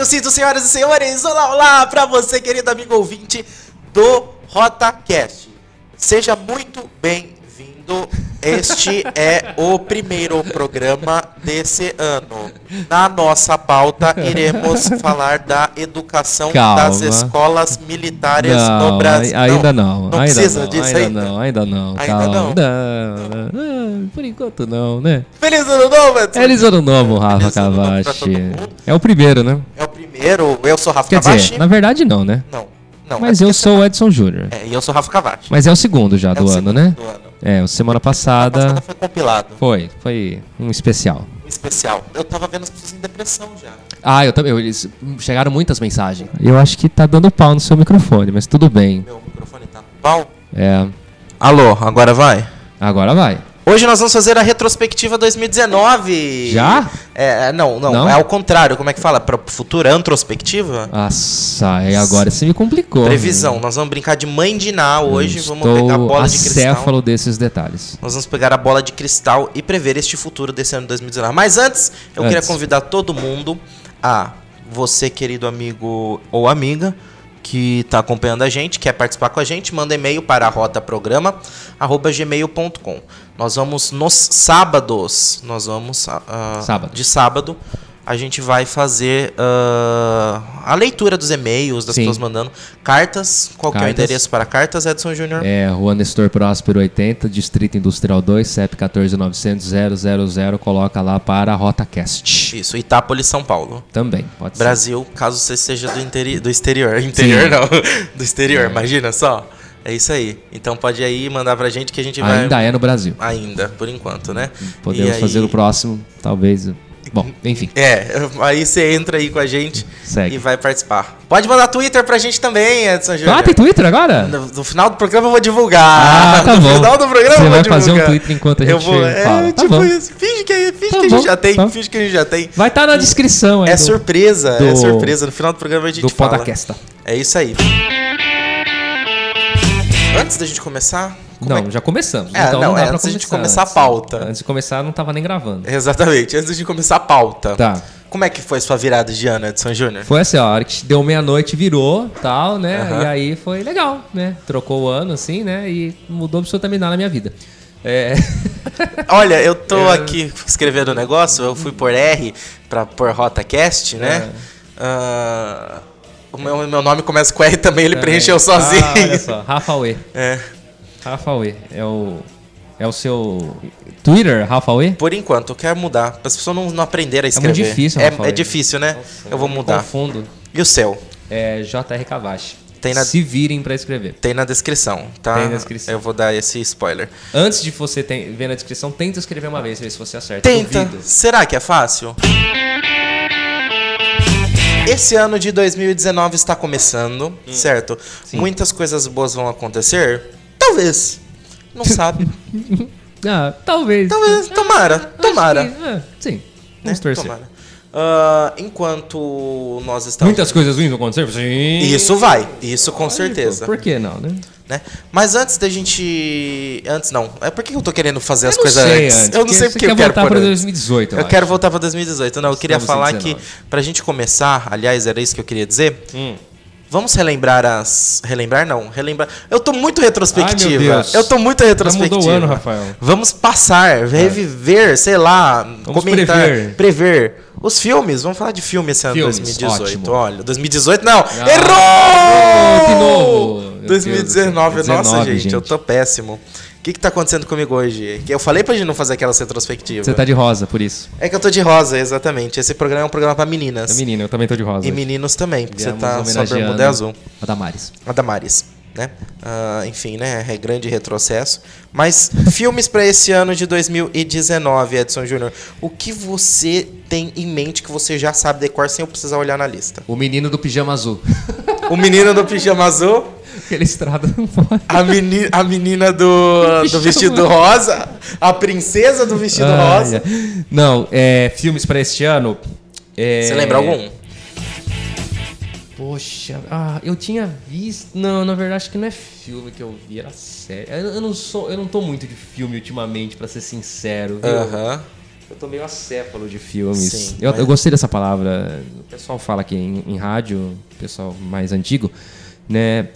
Os cintos, senhoras e senhores. Olá, olá para você, querido amigo ouvinte do RotaCast. Seja muito bem-vindo. Este é o primeiro programa desse ano. Na nossa pauta, iremos falar da educação Calma. das escolas militares Não, no Brasil. ai- ainda não. Não ainda precisa não, disso ainda ainda. não, ainda não. Ainda calma. não? Não, não, por enquanto não, né? Feliz ano novo, Edson. Feliz ano novo, Rafa Cavachi. É o primeiro, né? É o primeiro. Eu sou Rafa Quer Cavachi. dizer, na verdade não, né? Não, não. Mas é eu sou o Edson Júnior. É, e eu sou Rafa Cavachi. Mas é o segundo já É do o ano, segundo né? do ano. É, o semana passada passada foi compilado. foi, foi um especial. Um especial. Eu tava vendo as pessoas em depressão já. Ah, eu também. Eles chegaram muitas mensagens. Eu acho que tá dando pau no seu microfone, mas tudo bem. Meu microfone tá pau. É, Alô, agora vai? agora vai. Hoje nós vamos fazer a retrospectiva 2019. Já? É, não, não, Não? é ao contrário. Como é que fala? Para futura antrospectiva? Nossa, e agora você me complicou. Previsão. Nós vamos brincar de mãe de Ná hoje. Vamos Estou pegar a bola de cristal. desses detalhes. Nós vamos pegar a bola de cristal e prever este futuro desse ano de 2019. Mas antes, eu Antes. queria convidar todo mundo a você, querido amigo ou amiga, que está acompanhando a gente, quer participar com a gente, manda e-mail para rotaprograma@gmail.com. Nós vamos nos sábados, nós vamos ah, ah, Sábado. de sábado, a gente vai fazer ah, a leitura dos e-mails das Sim. pessoas mandando cartas. Qual que é o Cartas. endereço para cartas, Edson Júnior? É, Rua Nestor Próspero 80, Distrito Industrial 2, CEP 14900 000, coloca lá para a RotaCast. Isso, Itápolis, São Paulo. Também, pode ser. Brasil, caso você seja do, interi do exterior. Interior Sim. não, do exterior, imagina só. É isso aí. Então pode aí mandar pra gente que a gente vai. Ainda é no Brasil. Ainda, por enquanto, né? Podemos aí- fazer o próximo, talvez. Bom, enfim, É, aí você entra aí com a gente Segue. e vai participar. Pode mandar Twitter pra gente também, Edson Júnior. Ah, tem Twitter agora? No, no final do programa eu vou divulgar. Ah, tá no bom. final do programa Você eu vou vai fazer um. Twitter enquanto a Eu gente vou, é, fala. Tá tipo bom. isso. Finge que, finge Tá que a bom, gente já tem. tá. Finge que a gente já tem. Vai estar na descrição aí É do, surpresa, é do- surpresa. No final do programa a gente do fala. podcast. É isso aí. Antes da gente começar. Como Não, é que- já começamos. É, então não, não, dá é pra antes gente começar começar a pauta. Antes de começar, não tava nem gravando. Exatamente, antes gente começar a pauta. Tá. Como é que foi sua virada de ano, Edson Júnior? Foi assim, ó, a hora que deu meia-noite, virou, tal, né? E aí foi legal, né? Trocou o ano, assim, né? E mudou absolutamente nada na minha vida. É... Olha, eu tô aqui escrevendo o negócio, eu fui por R pra por RotaCast, né? Ah, o meu, meu nome começa com R também, ele preencheu sozinho. Ah, olha só, Rafa Uê. É, Rafa Uê. É o, é o seu Twitter, Rafa Uê? por enquanto, eu quero mudar. Para as pessoas não, não aprenderem a escrever. muito difícil, É, é difícil, né? eu vou mudar. Confundo. E o seu? É JR Cavache. Tem na- Se virem pra escrever. Tem na descrição, tá? Tem na descrição. Eu vou dar esse spoiler. Antes de você ter- ver na descrição, tenta escrever uma vez, ver se você acerta. Tenta. Duvido. Será que é fácil? Esse ano de 2019 está começando, Hum. certo? Muitas coisas boas vão acontecer? Talvez. Não sabe. Ah, talvez. Talvez. Tomara. Acho Tomara. que- é, sim. né? Vamos torcer. Tomara. Ah, enquanto nós estamos. Muitas coisas ruins vão acontecer? Sim. Isso vai. Isso com certeza. Por que não, né? né? Mas antes da gente. Antes não. É por que eu tô querendo fazer as Eu não coisas sei antes? antes, Eu não sei porque quer eu quero voltar antes. 2018, eu Eu quero voltar pra 2018. Não, eu queria falar que 19. pra gente começar, aliás, era isso que eu queria dizer. Hum. Vamos relembrar as. Relembrar não, relembrar. Eu tô muito Ai, retrospectiva. meu Deus. eu tô muito Já retrospectiva. mudou o ano, Rafael. Vamos passar, reviver, sei lá, Vamos comentar, prever. prever. Os filmes, vamos falar de filme esse ano Filmes, 2018. ótimo. Olha, 2018 não, Ah, errou! de novo. Meu 2019, Deus, nossa 19, gente, eu gente. tô péssimo. O que que tá acontecendo comigo hoje? Que Eu falei pra gente não fazer aquelas retrospectivas. Você tá de rosa, por isso. É que eu tô de rosa, exatamente. Esse programa é um programa pra meninas. É menina, eu também tô de rosa. E hoje. meninos também, porque você tá homenageando bermuda azul. A Damares. A Damares, né? Ah, enfim, né? É grande retrocesso. Mas filmes pra esse ano de 2019, Edson Júnior. O que você tem em mente que você já sabe decor sem eu precisar olhar na lista? O menino do pijama azul. O menino do pijama azul, Aquele estrada não pode. a, meni, a menina do, do vestido rosa, a princesa do vestido Ah, rosa. é. Não, é, filmes pra este ano. é- Você lembra algum? Poxa, ah, eu tinha visto. Não, na verdade acho que não é filme que eu vi, era série. Eu, eu não sou, eu não tô muito de filme ultimamente, pra ser sincero. Aham. Eu tô meio acéfalo de filmes. Sim, eu, mas- eu gostei dessa palavra. O pessoal fala aqui em, em rádio, o pessoal mais antigo, né?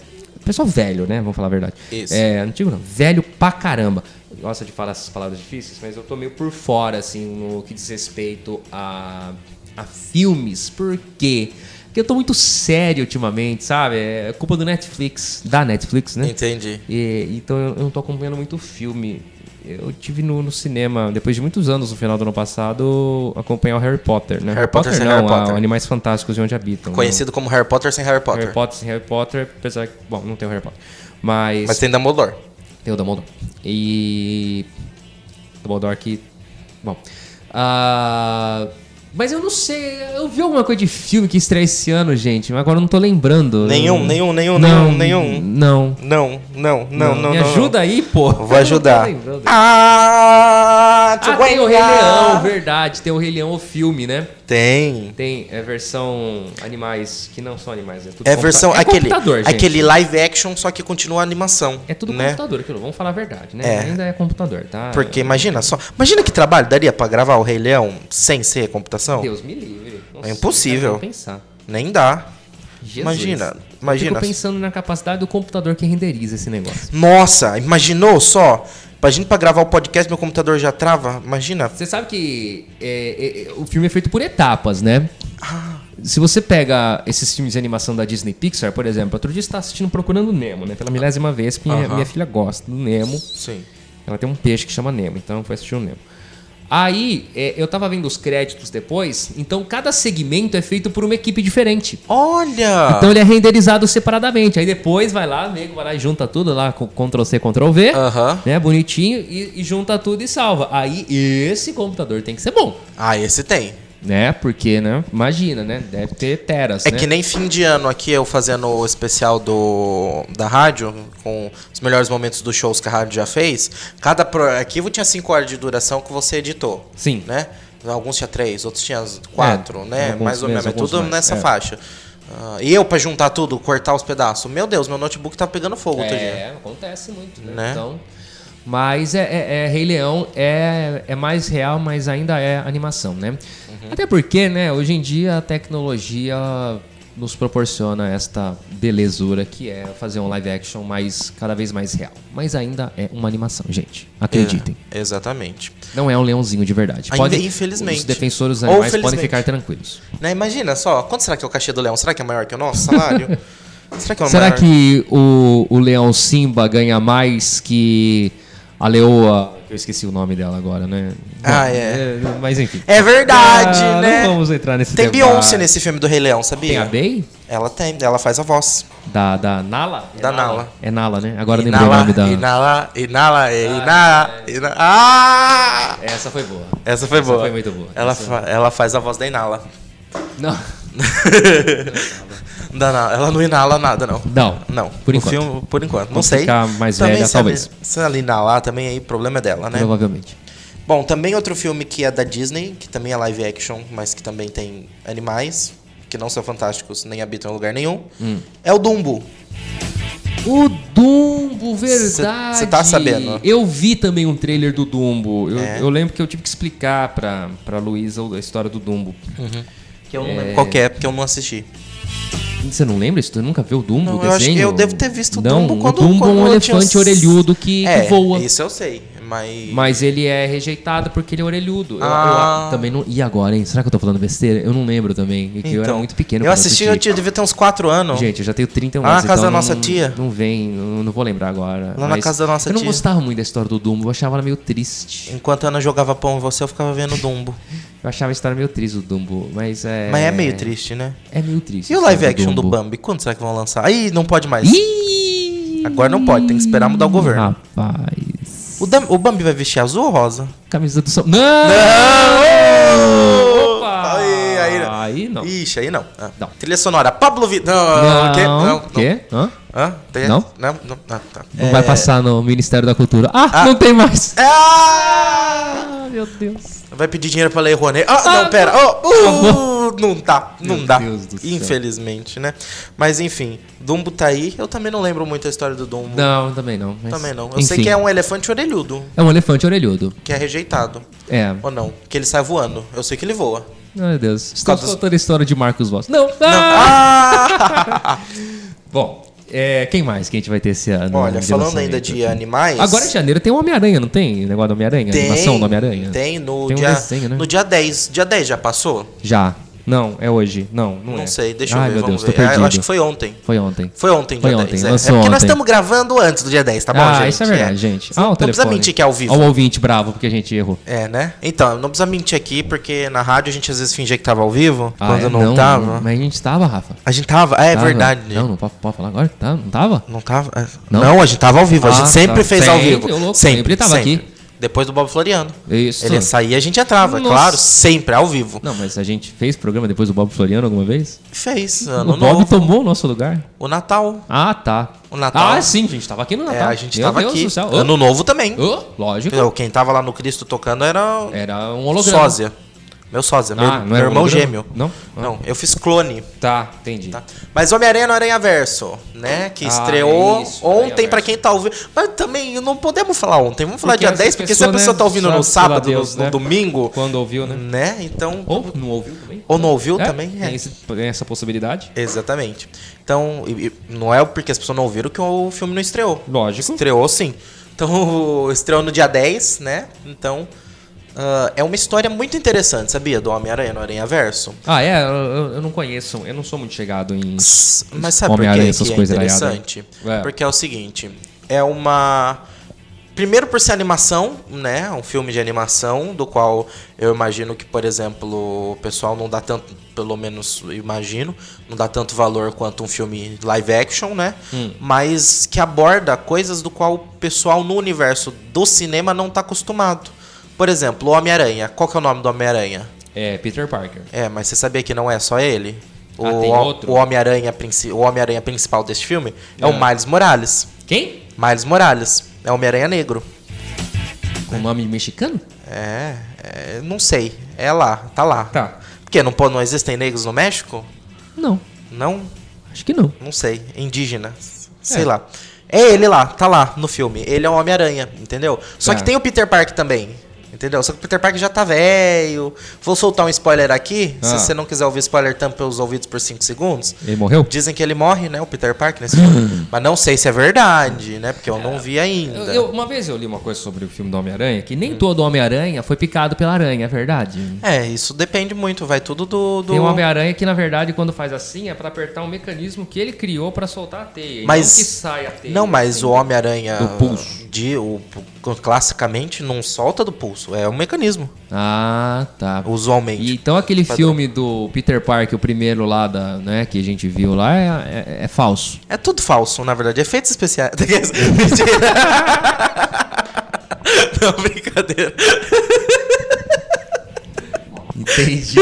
Pessoal velho, né? Vamos falar a verdade. Isso. É, antigo não, velho pra caramba. Gosta de falar essas palavras difíceis, mas eu tô meio por fora, assim, no que diz respeito a, a filmes. Por quê? Porque eu tô muito sério ultimamente, sabe? É culpa do Netflix, da Netflix, né? Entendi. E, então eu não tô acompanhando muito filme. Eu tive no, no cinema, depois de muitos anos, no final do ano passado, acompanhar o Harry Potter, né? Harry Potter sem não, Harry Potter. Animais Fantásticos de Onde Habitam. Conhecido como Harry Potter sem Harry Potter. Harry Potter sem Harry Potter, apesar que... Bom, não tem o Harry Potter. Mas, Mas tem Dumbledore. tem o Dumbledore. E... Dumbledore que... Bom... ah, mas eu não sei, eu vi alguma coisa de filme que estreia esse ano, gente, mas agora eu não tô lembrando. Nenhum, nenhum, nenhum, não, nenhum, nenhum. Não. Não, não, não, não. Me ajuda aí, pô. Vou ajudar. Ah, Ah, tem o Rei Leão, verdade. Tem o Rei Leão, o filme, né? Tem. Tem é versão animais, que não são animais. É, tudo É versão é aquele, computador, gente. aquele live action, só que continua a animação. É tudo né? computador, aquilo. Vamos falar a verdade, né? É. Ainda é computador, tá? Porque imagina só, imagina que trabalho daria pra gravar o Rei Leão sem ser computação? Deus me livre. Nossa, É impossível. pensar. Nem dá. Jesus. Imagina, Eu imagina. fico pensando na capacidade do computador que renderiza esse negócio. Nossa, imaginou só? Gente pra gravar o podcast, meu computador já trava? Imagina. Você sabe que é, é, o filme é feito por etapas, né? Ah. Se você pega esses filmes de animação da Disney Pixar, por exemplo, outro dia você está assistindo Procurando Nemo, né? Pela milésima vez, porque minha, Aham. minha filha gosta do Nemo. Sim. Ela tem um peixe que chama Nemo, então foi assistir o Nemo. Aí, é, eu tava vendo os créditos depois, então cada segmento é feito por uma equipe diferente. Olha! Então ele é renderizado separadamente. Aí depois vai lá, nego vai lá e junta tudo lá com Ctrl C, Ctrl V, Aham. né? Bonitinho, e, e junta tudo e salva. Aí esse computador tem que ser bom, Ah, esse tem. Né? Porque, né? Imagina, né? Deve ter teras, É né? que nem fim de ano aqui, eu fazendo o especial do, da rádio, com os melhores momentos dos shows que a rádio já fez. Cada pro- arquivo tinha 5 horas de duração que você editou. Sim. Né? Alguns tinha 3, outros tinha 4, É, né? mais ou menos, é tudo mais, nessa é. faixa. Ah, e eu, pra juntar tudo, cortar os pedaços. Meu Deus, meu notebook tá pegando fogo outro dia. É, acontece muito, né? Né? Então, mas é, é- é Rei Leão é, é mais real, mas ainda é animação, né? Uhum. Até porque, né, hoje em dia a tecnologia nos proporciona esta belezura que é fazer um live action mais cada vez mais real. Mas ainda é uma animação, gente. Acreditem. É, exatamente. Não é um leãozinho de verdade. Ainda, Pode, infelizmente. Os defensores dos animais podem ficar tranquilos. Né? Imagina só, quanto será que é o cachê do Leão? Será que é maior que o nosso salário? será que é o Será maior? que o, o leão Simba ganha mais que a leoa. Eu esqueci o nome dela agora, né? Ah, é. Mas enfim. É verdade, Ah, né? Não vamos entrar nesse Tem debate. Beyoncé nesse filme do Rei Leão, sabia? Tem a Bey? Ela tem, ela faz a voz. Da, da Nala? É Da Nala. É Nala, né? Agora eu lembrei o Inala, nome da. Inala, inala, inala, inala. Ah! Essa foi boa. Essa foi Essa boa. foi muito boa. Ela, Essa- fa- ela faz a voz da Inala. Não. Da Nala. Ela não inala nada, não. Não. Não. Por O enquanto. filme, por enquanto. Não sei. ficar mais Também velha, se ela- talvez. Se ela inalar, também aí o problema é dela, né? Provavelmente. Bom, também outro filme que é da Disney, que também é live action, mas que também tem animais, que não são fantásticos nem habitam em lugar nenhum, Hum. é o Dumbo. O Dumbo, verdade. cê tá sabendo? Eu vi também um trailer do Dumbo. Eu, É. eu lembro que eu tive que explicar pra, pra Luísa a história do Dumbo. Que eu não lembro qual que é, porque eu não assisti. Você não lembra isso? Tu nunca viu o Dumbo, Não, o eu acho que desenho? eu devo ter visto o não, Dumbo quando- o Dumbo é um eu tinha elefante uns- orelhudo que, que é, voa. isso eu sei, mas... Mas ele é rejeitado porque ele é orelhudo. Eu- Ah. eu, também não. E agora, hein? Será que eu tô falando besteira? Eu não lembro também. É que eu era muito pequeno Então, Eu assisti, eu tinha- devia ter uns 4 anos. Gente, eu já tenho 31 Lá na anos. casa então da nossa não- tia. Não vem, não, não vou lembrar agora. Lá na casa da nossa Eu não tia. gostava muito da história do Dumbo, eu achava ela meio triste. Enquanto a Ana jogava pão em você, eu ficava vendo Dumbo. Eu achava a história meio triste do Dumbo, mas é. Mas é meio triste, né? É meio triste. E o live action do Dumbo. Bambi? Quando será que vão lançar? Aí não pode mais. Ih! Agora não pode, tem que esperar mudar o governo. Rapaz. O, Dam- o Bambi vai vestir azul ou rosa? Camisa do São. Não! Não! Opa! Aí, aí, Aí não. Ixi, aí não. Ah. Não. Trilha sonora. Pablo Vittar. Não, o quê? Não. Não, O quê? Hã? Hã? Tem- Não? Não, não, ah, tá. Não vai passar no Ministério da Cultura. Ah, Ah. não tem mais. Ah! Ah, meu Deus. Vai pedir dinheiro pra Lei Rouanet. Ah, Ah, não, pera. Oh, uh, não dá, não Meu dá. Deus do céu. Infelizmente, né? Mas enfim, Dumbo tá aí. Eu também não lembro muito a história do Dumbo. Não, também não. mas- Também não. Eu Enfim, sei que é um elefante orelhudo, é um elefante orelhudo. que é rejeitado. É. Ou não, que ele sai voando. Eu sei que ele voa. Ai, meu Deus. Estamos causa dos- contando a história de Marcos Voss. Não. Não. Ah! Ah! Bom, é, quem mais que a gente vai ter esse ano? Olha, de falando ainda de animais. Agora em janeiro tem o Homem-Aranha, não tem? O negócio do Homem-Aranha? tem, Animação do Homem-Aranha? Tem no Tem um dia desenho, né? no dia 10. Dia 10 já passou? Já. Não, é hoje. Não, não, Não é. sei, deixa Ai, eu ver, meu Deus, tô ver. Ah, perdido. eu acho que foi ontem. Foi ontem. Foi ontem, Foi dia ontem, 10. É, é porque nós ontem. estamos gravando antes do dia 10, tá bom, ah, gente? isso é verdade, gente. Ah, o não precisa mentir que é ao vivo. Olha o ouvinte bravo porque a gente errou. É, né? Então, não precisa mentir aqui, porque na rádio a gente às vezes fingia que tava ao vivo, Ah, quando é? não, tava. Mas a gente tava, Rafa. A gente tava, é, Tava. verdade. Não, não pode, pode falar agora? Tá, não tava? Não tava? é. Não? Não? a gente tava ao vivo. a Ah, gente sempre tá. fez ao Sempre, vivo. louco, sempre tava aqui. Depois do Bob Floriano. Isso. Ele saía, a gente entrava, é Nossa. claro, sempre, ao vivo. Não, mas a gente fez programa depois do Bob Floriano alguma vez? Fez, ano o Bob novo. tomou o nosso lugar. O Natal. Ah, tá. O Natal. Ah, sim, a gente tava aqui no É, Natal. a gente Meu tava Deus aqui. Ano novo também. ô, lógico. Quem tava lá no Cristo tocando era Era um holograma. sósia. Meu sósia, meu, Ah, não meu era irmão holograma? gêmeo. Não? Ah. Não, eu fiz clone. Tá, entendi. Tá? Mas Homem-Aranha no Aranha Verso, né? Que Ah, estreou isso, ontem pra Verso. quem tá ouvindo. Mas também não podemos falar ontem, vamos falar Porque dia as 10, porque se a pessoa né, tá ouvindo no sábado, Deus, no, no né? domingo, Quando ouviu, né? né? Então. Ou não ouviu também. Ou não ouviu É, também? É. Tem, esse- tem essa possibilidade. Exatamente. Então, e- e não é porque as pessoas não ouviram que o filme não estreou. Lógico. Estreou sim. Então, estreou no dia 10, né? Então, ah, é uma história muito interessante, sabia? Do Homem-Aranha no Aranha Verso. Ah, é? Eu, eu não conheço. Eu não sou muito chegado em. Mas sabe por que, essas é coisas interessante? É. Porque é o seguinte, é uma... Primeiro por ser animação, né? Um filme de animação, do qual eu imagino que, por exemplo, o pessoal não dá tanto, pelo menos imagino, não dá tanto valor quanto um filme live action, né? Hum. Mas que aborda coisas do qual o pessoal no universo do cinema não tá acostumado. Por exemplo, o Homem-Aranha. Qual que é o nome do Homem-Aranha? É, Peter Parker. É, mas você sabia que não é só ele? O, Ah, tem outro? o Homem-Aranha o Homem-Aranha principal desse filme é, o É. Miles Morales. Quem? Miles Morales. É o Homem-Aranha Negro. Com nome mexicano? É, é, não sei. É lá, tá lá. Tá. Porque não, não existem negros no México? Não. Não, Acho que não. não sei. Indígena. Sei É. lá. É ele lá, tá lá no filme. Ele é o Homem-Aranha, entendeu? Só Tá. que tem o Peter Parker também. Entendeu? Só que o Peter Parker já tá velho. Vou soltar um spoiler aqui. Ah. Se você não quiser ouvir spoiler, tampa os ouvidos por 5 segundos. Ele morreu? Dizem que ele morre, né? O Peter Parker nesse filme. Mas não sei se é verdade, né? Porque eu não vi ainda. Eu- eu- uma vez eu li uma coisa sobre o filme do Homem-Aranha, que nem todo Homem-Aranha foi picado pela aranha, é verdade? É, isso depende muito. Vai tudo do. do... Tem um Homem-Aranha que, na verdade, quando faz assim, é pra apertar um mecanismo que ele criou pra soltar a teia. Mas- não que sai a teia. Não, mas assim. o Homem-Aranha. Do pulso. De, o, classicamente não solta do pulso. É um mecanismo. Ah, tá. Usualmente. E, então aquele Padrão. filme do Peter Parker, o primeiro lá, da, né, que a gente viu lá, é, é- é falso. É tudo falso, na verdade. Efeitos especiais. Não, brincadeira. Entendi.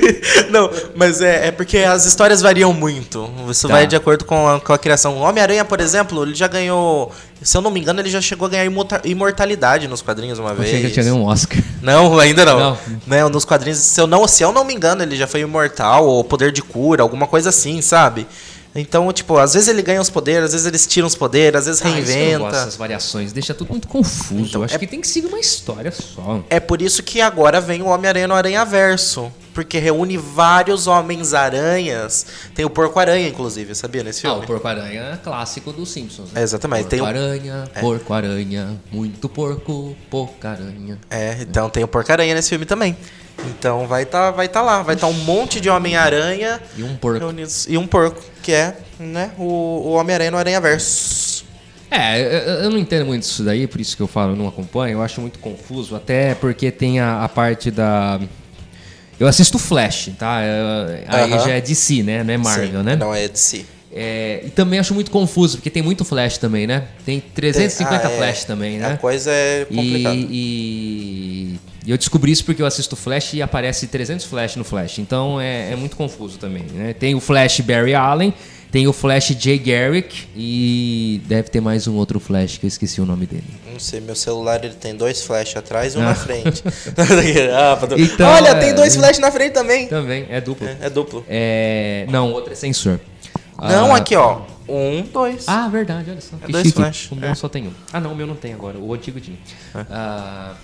Não, mas é, é porque as histórias variam muito. Isso Tá. vai de acordo com a, com a criação. O Homem-Aranha, por exemplo, ele já ganhou. Se eu não me engano, ele já chegou a ganhar imorta- imortalidade nos quadrinhos uma vez. Achei que tinha um Oscar. Não, ainda não. Não. Não, nos quadrinhos, se eu, não, se eu não me engano, ele já foi imortal, ou poder de cura, alguma coisa assim, sabe? Então, tipo, às vezes ele ganha os poderes, às vezes eles tiram os poderes, às vezes Ah, reinventa. dessas variações, deixa tudo muito confuso. Então, eu acho é- que tem que seguir uma história só. É por isso que agora vem o Homem-Aranha no Aranha-Verso. Porque reúne vários Homens-Aranhas. Tem o Porco-Aranha, inclusive, sabia, nesse Ah, filme? o Porco-Aranha clássico dos Simpsons. Né? É, exatamente, Porco-Aranha, Porco-Aranha, muito porco, pouca-aranha. É, então tem o Porco-Aranha nesse filme também. Então vai estar vai tá lá. Vai estar um monte de Homem-Aranha E um porco. reunidos. E um porco, que é né, o, o Homem-Aranha no Aranha-Verso. É, eu- não entendo muito isso daí, por isso que eu falo, eu não acompanho. Eu acho muito confuso, até porque tem a, a parte da. Eu assisto Flash, tá? É, Aí Aham. já é DC, né? Não é Marvel, Sim, né? Não é de si. É, e também acho muito confuso, porque tem muito Flash também, né? Tem 350 Ah, é. Flash também, né? A coisa é complicada. E, e eu descobri isso porque eu assisto Flash e aparece 300 Flash no Flash. Então é, é muito confuso também. Né? Tem o Flash Barry Allen, Tem o Flash Jay Garrick e deve ter mais um outro Flash que eu esqueci o nome dele. Não sei, meu celular ele tem dois flash atrás e um Ah. na frente. Ah, Então, Olha, é- tem dois flash na frente também. Também, é duplo. É, é duplo. É, não, outro é sensor. Não, Ah, aqui, ó. Um, dois. Ah, verdade, olha só. É dois chique. flash, O meu é. só tem um. Ah, não, o meu não tem agora. O antigo tinha. Ah,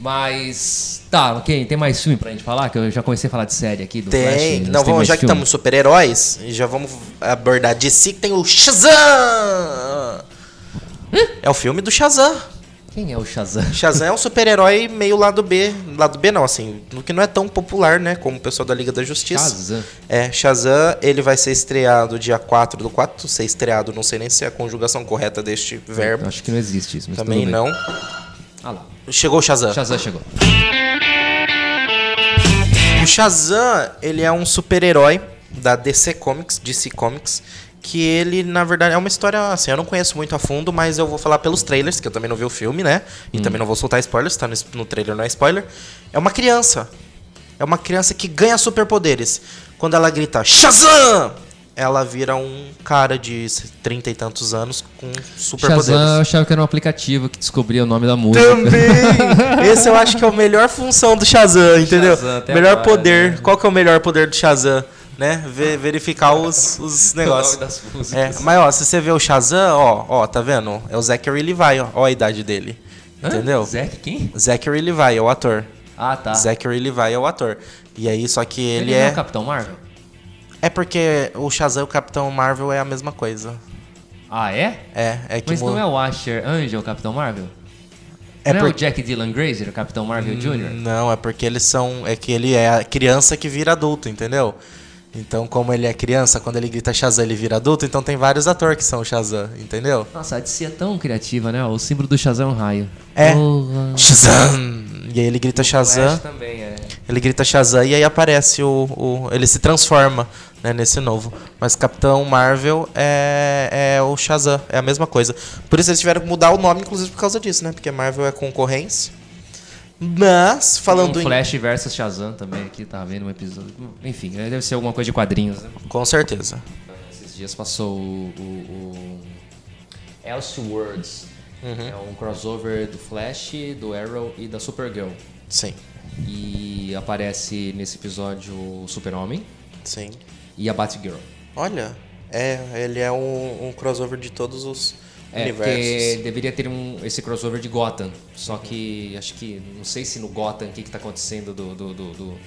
mas. Tá, ok. Tem mais filme pra gente falar? Que eu já comecei a falar de série aqui do Flash. Tem. mas Não, vamos, mais já que filme? estamos super-heróis, já vamos abordar DC, que tem o Shazam! É o filme do Shazam. Quem é o Shazam? Shazam é um super-herói meio lado B. Lado B não, assim, no que não é tão popular, né? Como o pessoal da Liga da Justiça. Shazam. É, Shazam, ele vai ser estreado dia 4 do 4. Ser estreado, não sei nem se é a conjugação correta deste verbo. Acho que não existe isso, mas Também não. Ah lá. Chegou o Shazam. Shazam chegou. O Shazam, ele é um super-herói da DC Comics, DC Comics, que ele, na verdade, é uma história, assim, eu não conheço muito a fundo, mas eu vou falar pelos trailers, que eu também não vi o filme, né? E também não vou soltar spoilers, tá no, no trailer, não é spoiler. É uma criança. É uma criança que ganha superpoderes. Quando ela grita Shazam! Ela vira um cara de trinta e tantos anos com superpoderes. Shazam, eu achava que era um aplicativo que descobria o nome da música. Também! Esse eu acho que é a melhor função do Shazam, entendeu? Shazam melhor agora, poder. né? Qual que é o melhor poder do Shazam? Né? Ve- verificar os, os O nome negócios. É, mas ó, se você vê o Shazam, ó, ó, tá vendo? É o Zachary Levi, ó, ó a idade dele. Hã? Entendeu? Zack quem? Zachary Levi é o ator. Ah, tá. Zachary Levi é o ator. E aí, só que ele, não é. é o Capitão Marvel? É porque o Shazam e o Capitão Marvel é a mesma coisa. Ah, é? É, é que Mas não é o Asher Angel, o Capitão Marvel? é não é por- o Jack Dylan Grazer, o Capitão Marvel Jr.? Não, é porque eles são. É que ele é a criança que vira adulto, entendeu? Então, como ele é criança, quando ele grita Shazam, ele vira adulto, então tem vários atores que são o Shazam, entendeu? Nossa, a DC é tão criativa, né? O símbolo do Shazam é um raio. É. Porra. Shazam! E aí ele grita Shazam, Flash também é. Ele grita Shazam e aí aparece o. o- ele se transforma né, nesse novo. Mas Capitão Marvel é, é o Shazam, é a mesma coisa. Por isso eles tiveram que mudar o nome, inclusive por causa disso, né? Porque Marvel é concorrência. Mas, falando um em. Flash versus Shazam também aqui, tá vendo um episódio. Enfim, deve ser alguma coisa de quadrinhos, né? Com certeza. Esses dias passou o. o, o Elseworlds. Uhum. É um crossover do Flash, do Arrow e da Supergirl. Sim, E aparece nesse episódio o Super-Homem sim. e a Batgirl. Olha, é, ele é um, um crossover de todos os É, universos. deveria ter um, esse crossover de Gotham. Só que acho que. Não sei se no Gotham o que, que tá acontecendo do, do, do, do-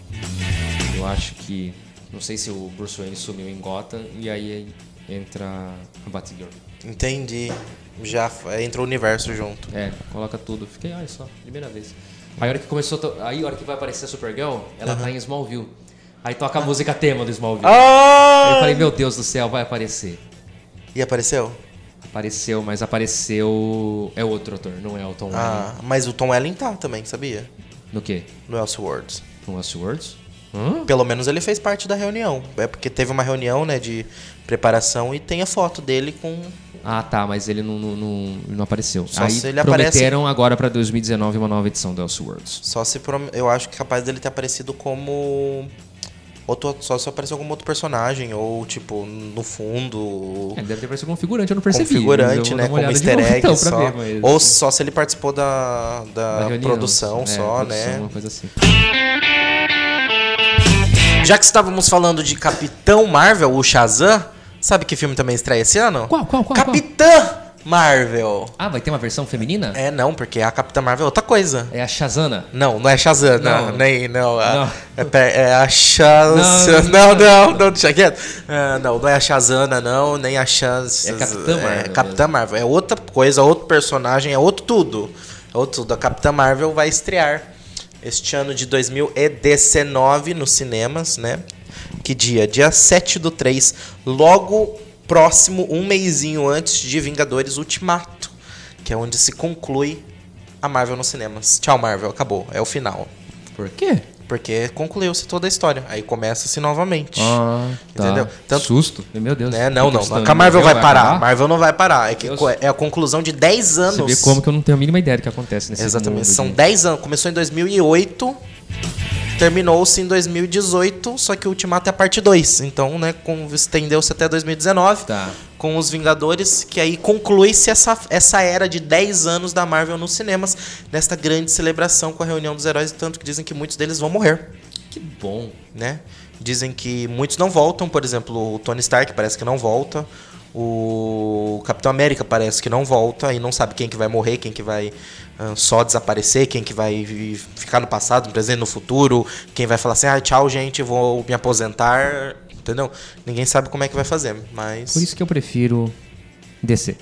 Eu acho que. Não sei se o Bruce Wayne sumiu em Gotham e aí entra a Batgirl. Entendi. Já entra o universo junto. É, coloca tudo. Fiquei, olha só, primeira vez. Aí a hora que começou. Aí a hora que vai aparecer a Supergirl, ela tá em Smallville. Aí toca a música tema do Smallville. Aí eu Ah! falei, meu Deus do céu, vai aparecer. E apareceu? Apareceu, mas apareceu. É outro ator, não é o Tom Welling. Ah, mas o Tom Welling tá também, sabia? No quê? No Elseworlds. No Westworlds? Hã? Pelo menos ele fez parte da reunião. É porque teve uma reunião, né, de preparação e tem a foto dele com... Ah, tá, mas ele não, não, não, não apareceu. Só Aí se ele aparece- prometeram agora pra 2019 uma nova edição do Elseworlds. Só se... prom- Eu acho que é capaz dele ter aparecido como... Outro, só se apareceu como outro personagem, ou tipo, no fundo... É, deve ter aparecido como figurante, eu não percebi. vou né? Como easter egg então, só. ver, mas- Ou só se ele participou da, da, da reunião, produção é, só, produção, né? Uma coisa assim. Já que estávamos falando de Capitão Marvel, o Shazam, sabe que filme também estreia esse ano? Qual, qual, qual, Capitã Marvel. Ah, vai ter uma versão feminina? É, não, porque a Capitã Marvel é outra coisa. É a Shazana. Não, não é Shazam, não, nem, não. a- Não. É, é a Shazam. Não, Não, não, não, deixa quieto. Ah, não, não é a Shazana, não, nem a Shaz. É Capitã Marvel É Capitã Marvel. É outra coisa, outro personagem, é outro tudo. É outro tudo. A Capitã Marvel vai estrear este ano de 2019 nos cinemas, né? Que dia? Dia 7 do 3. Logo próximo, um mêsinho antes de Vingadores Ultimato. Que é onde se conclui a Marvel nos cinemas. Tchau, Marvel. Acabou. É o final. Por quê? Porque concluiu-se toda a história. Aí começa-se novamente. Ah, tá. Entendeu? Tanto- Susto. Meu Deus. Né? Não, não. Estamos- A Marvel vai parar. acabar? Marvel não vai parar. É, que é a conclusão de 10 anos. Você vê como que eu não tenho a mínima ideia do que acontece nesse Exatamente. mundo São de- 10 anos. Começou em 2008. Terminou-se em 2018, só que o Ultimato é a parte 2. Então, né, estendeu-se até 2019 Tá. com os Vingadores, que aí conclui-se essa, essa era de 10 anos da Marvel nos cinemas, nesta grande celebração com a reunião dos heróis, tanto que dizem que muitos deles vão morrer, Que bom. né? Dizem que muitos não voltam, por exemplo, o Tony Stark parece que não volta, o Capitão América parece que não volta e não sabe quem que vai morrer, quem que vai só desaparecer, quem que vai ficar no passado, no presente, no futuro, quem vai falar assim, ah, tchau gente, vou me aposentar, entendeu? Ninguém sabe como é que vai fazer, mas... Por isso que eu prefiro DC.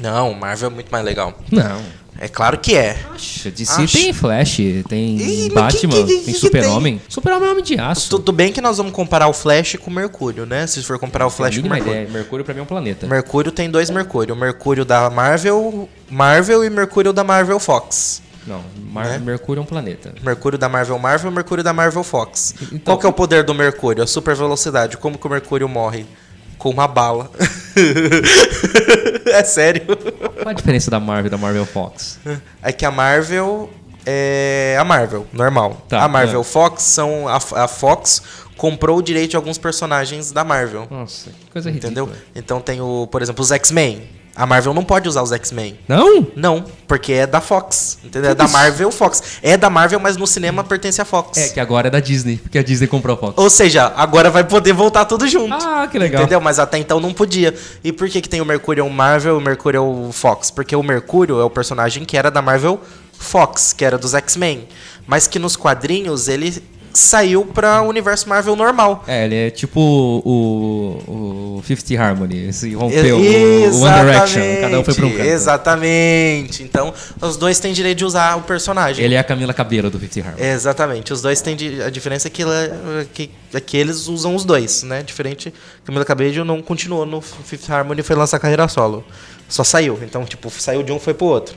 Não, Marvel é muito mais legal. Não. É claro que é. Acha, DC Acho. tem Flash, tem Ih, mas que- Batman, que- que- tem Super-Homem. Super-Homem é homem de aço. Tudo bem que nós vamos comparar o Flash com o Mercúrio, né? Se for comparar o Flash com o Mercúrio. ideia. Mercúrio pra mim é um planeta. Mercúrio tem dois Mercúrio. O Mercúrio da Marvel, Marvel e Mercúrio da Marvel Fox. Não, Mar- Né? Mercúrio é um planeta. Mercúrio da Marvel Marvel e Mercúrio da Marvel Fox. Então- Qual que é o poder do Mercúrio? A super velocidade. Como que o Mercúrio morre? Com uma bala. é sério. Qual a diferença da Marvel e da Marvel Fox? É que a Marvel é a Marvel, normal. Tá, a Marvel é. Fox são. A, a Fox comprou o direito de alguns personagens da Marvel. Nossa, que coisa ridícula. Entendeu? Então tem o, por exemplo, os X-Men. A Marvel não pode usar os X-Men. Não? Não, porque é da Fox. Entendeu? É da isso? Marvel Fox. É da Marvel, mas no cinema pertence à Fox. É, que agora é da Disney, porque a Disney comprou a Fox. Ou seja, agora vai poder voltar tudo junto. Ah, que legal. Entendeu? Mas até então não podia. E por que, que tem o Mercúrio Marvel e o Mercúrio Fox? Porque o Mercúrio é o personagem que era da Marvel Fox, que era dos X-Men. Mas que nos quadrinhos ele saiu pra universo Marvel normal. É, ele é tipo o, o Fifth Harmony, se rompeu, o, o One Direction, cada um foi pra um canto. Exatamente. Então, os dois têm direito de usar o personagem. Ele é a Camila Cabello do Fifth Harmony. Exatamente. Os dois têm di- a diferença é que, ela- que, é que eles usam os dois, né? Diferente, Camila Cabello não continuou no Fifth Harmony e foi lançar carreira solo. Só saiu. Então, tipo, saiu de um foi pro outro.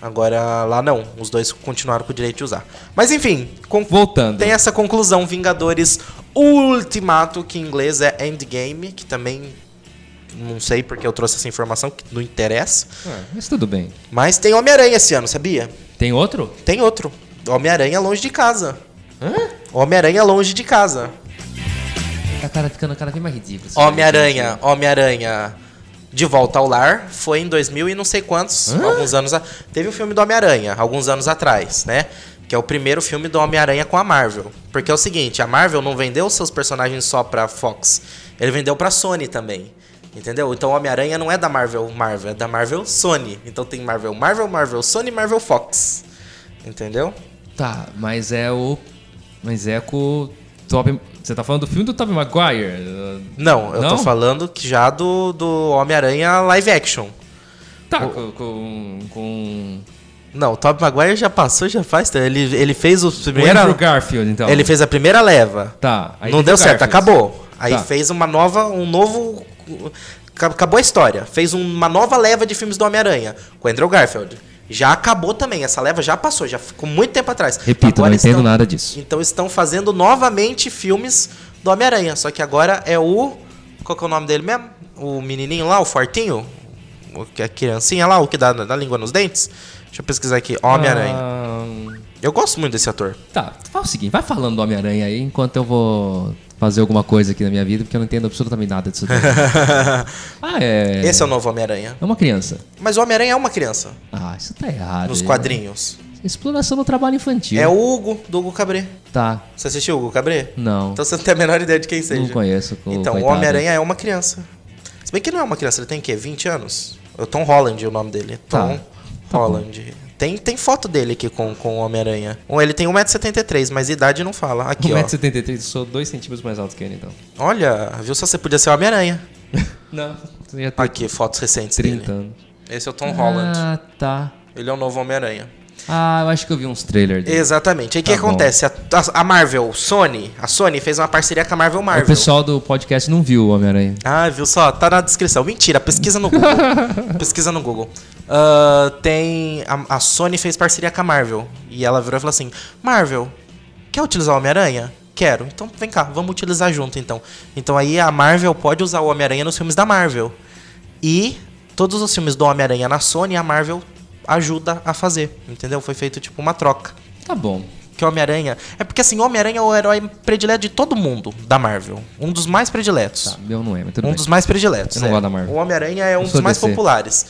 Agora lá não, os dois continuaram com o direito de usar. Mas enfim, Voltando. tem essa conclusão Vingadores Ultimato, que em inglês é Endgame, que também não sei porque eu trouxe essa informação, que não interessa. Ah, mas tudo bem. Mas tem Homem-Aranha esse ano, sabia? Tem outro? Tem outro. Homem-Aranha longe de casa. Hã? Homem-Aranha longe de casa. Tá cara ficando cada vez mais ridículo. Homem-Aranha, Homem-Aranha de volta ao lar foi em 2000 e não sei quantos, Hã? alguns anos. A... Teve o filme do Homem-Aranha, alguns anos atrás, né? Que é o primeiro filme do Homem-Aranha com a Marvel. Porque é o seguinte, a Marvel não vendeu seus personagens só pra Fox, ele vendeu pra Sony também. Entendeu? Então o Homem-Aranha não é da Marvel Marvel, é da Marvel Sony. Então tem Marvel Marvel, Marvel Sony, Marvel Fox. Entendeu? Tá, mas é o. Mas é com o Tobey. Você tá falando do filme do Tobey Maguire? Não, eu Não? tô falando que já do, do Homem-Aranha live action. Tá, com. com, com... Não, o Tobey Maguire já passou, já faz. Ele, ele fez o O primeira, Andrew Garfield, então. Ele fez a primeira leva. Tá. não deu o certo, Garfield. acabou. Aí Tá. fez uma nova, um novo. ca- Acabou a história. Fez uma nova leva de filmes do Homem-Aranha com o Andrew Garfield. Já acabou também. Essa leva já passou, já ficou muito tempo atrás. Repito, Agora não entendo estão- nada disso. Então estão fazendo novamente filmes do Homem-Aranha. Só que agora é o. Qual que é o nome dele mesmo? O menininho lá, o fortinho? O que é a criancinha lá, o que dá, dá língua nos dentes? Deixa eu pesquisar aqui. Homem-Aranha. Ah, Eu gosto muito desse ator. tá, fala o seguinte, vai falando do Homem-Aranha aí enquanto eu vou fazer alguma coisa aqui na minha vida, porque eu não entendo absolutamente nada disso ah, é. Esse é o novo Homem-Aranha. É uma criança. Mas o Homem-Aranha é uma criança. Ah, isso tá errado. Nos quadrinhos. Exploração do trabalho infantil. É o Hugo, do Hugo Cabré. Tá. Você assistiu o Hugo Cabré? Não. Então você não tem a menor ideia de quem seja. Não conheço. co- Então, o coitado. Homem-Aranha é uma criança. Se bem que não é uma criança, ele tem o quê? 20 anos? É o Tom Holland o nome dele. Tá. Tom Tá Holland. Tem, tem foto dele aqui com, com o Homem-Aranha. Ele tem 1,73m, mas idade não fala. Aqui, ó. 1,73m, sou 2 centímetros mais alto que ele, então. Olha, viu só você podia ser o Homem-Aranha. Não, você já tem Aqui, fotos recentes 30 dele. anos. Esse é o Tom Holland. Ah, tá. Ele é o novo Homem-Aranha. Ah, eu acho que eu vi uns trailers dele. Exatamente. Aí o que Tá bom. acontece? A, a- a Marvel, Sony, a Sony fez uma parceria com a Marvel Marvel. O pessoal do podcast não viu o Homem-Aranha. Ah, viu só? Tá na descrição. Mentira, pesquisa no Google. pesquisa no Google. Ah, tem. A, a Sony fez parceria com a Marvel. E ela virou e falou assim: Marvel, quer utilizar o Homem-Aranha? Quero. Então vem cá, vamos utilizar junto então. Então aí a Marvel pode usar o Homem-Aranha nos filmes da Marvel. E todos os filmes do Homem-Aranha na Sony, a Marvel ajuda a fazer. Entendeu? Foi feito tipo uma troca. Tá bom. que Homem-Aranha. É porque assim, Homem-Aranha é o herói predileto de todo mundo da Marvel. Um dos mais prediletos. Tá, meu não é, mas tudo um bem. dos mais prediletos. Eu não é. gosto da Marvel. O Homem-Aranha é um dos mais DC. populares.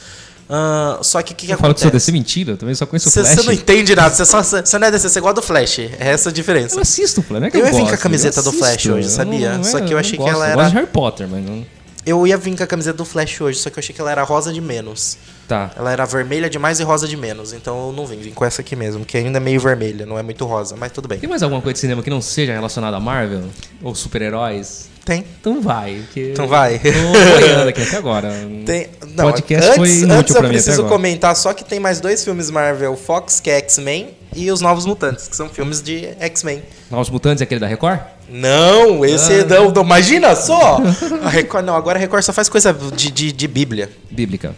Ah, só que o que, que Eu falo que sou acontece? DC mentira, eu também só conheço o Flash. você não entende nada, você, só, você não é DC, você gosta do Flash. É essa a diferença. Eu assisto o Flash, não é que Eu eu, ia vir com a camiseta do Flash assisto, hoje, eu sabia? não- Só que eu não achei que gosto, ela Eu era- gosto de Harry Potter, mas não... Eu ia vir com a camiseta do Flash hoje, só que eu achei que ela era rosa de menos. Tá. Ela era vermelha demais e rosa de menos, então eu não vim, vim com essa aqui mesmo, que ainda é meio vermelha, não é muito rosa, mas tudo bem. Tem mais alguma coisa de cinema que não seja relacionada a Marvel? Ou super-heróis? Tem. Então vai. Então vai. Tô boiando aqui até agora. Tem, não, podcast antes, foi antes eu preciso comentar só que tem mais dois filmes Marvel Fox, que é X-Men, e Os Novos Mutantes, que são filmes de X-Men. Novos Mutantes é aquele da Record? Não, esse Ah. não, não, imagina só! A Record, não, agora a Record só faz coisa de, de, de Bíblia. Bíblica.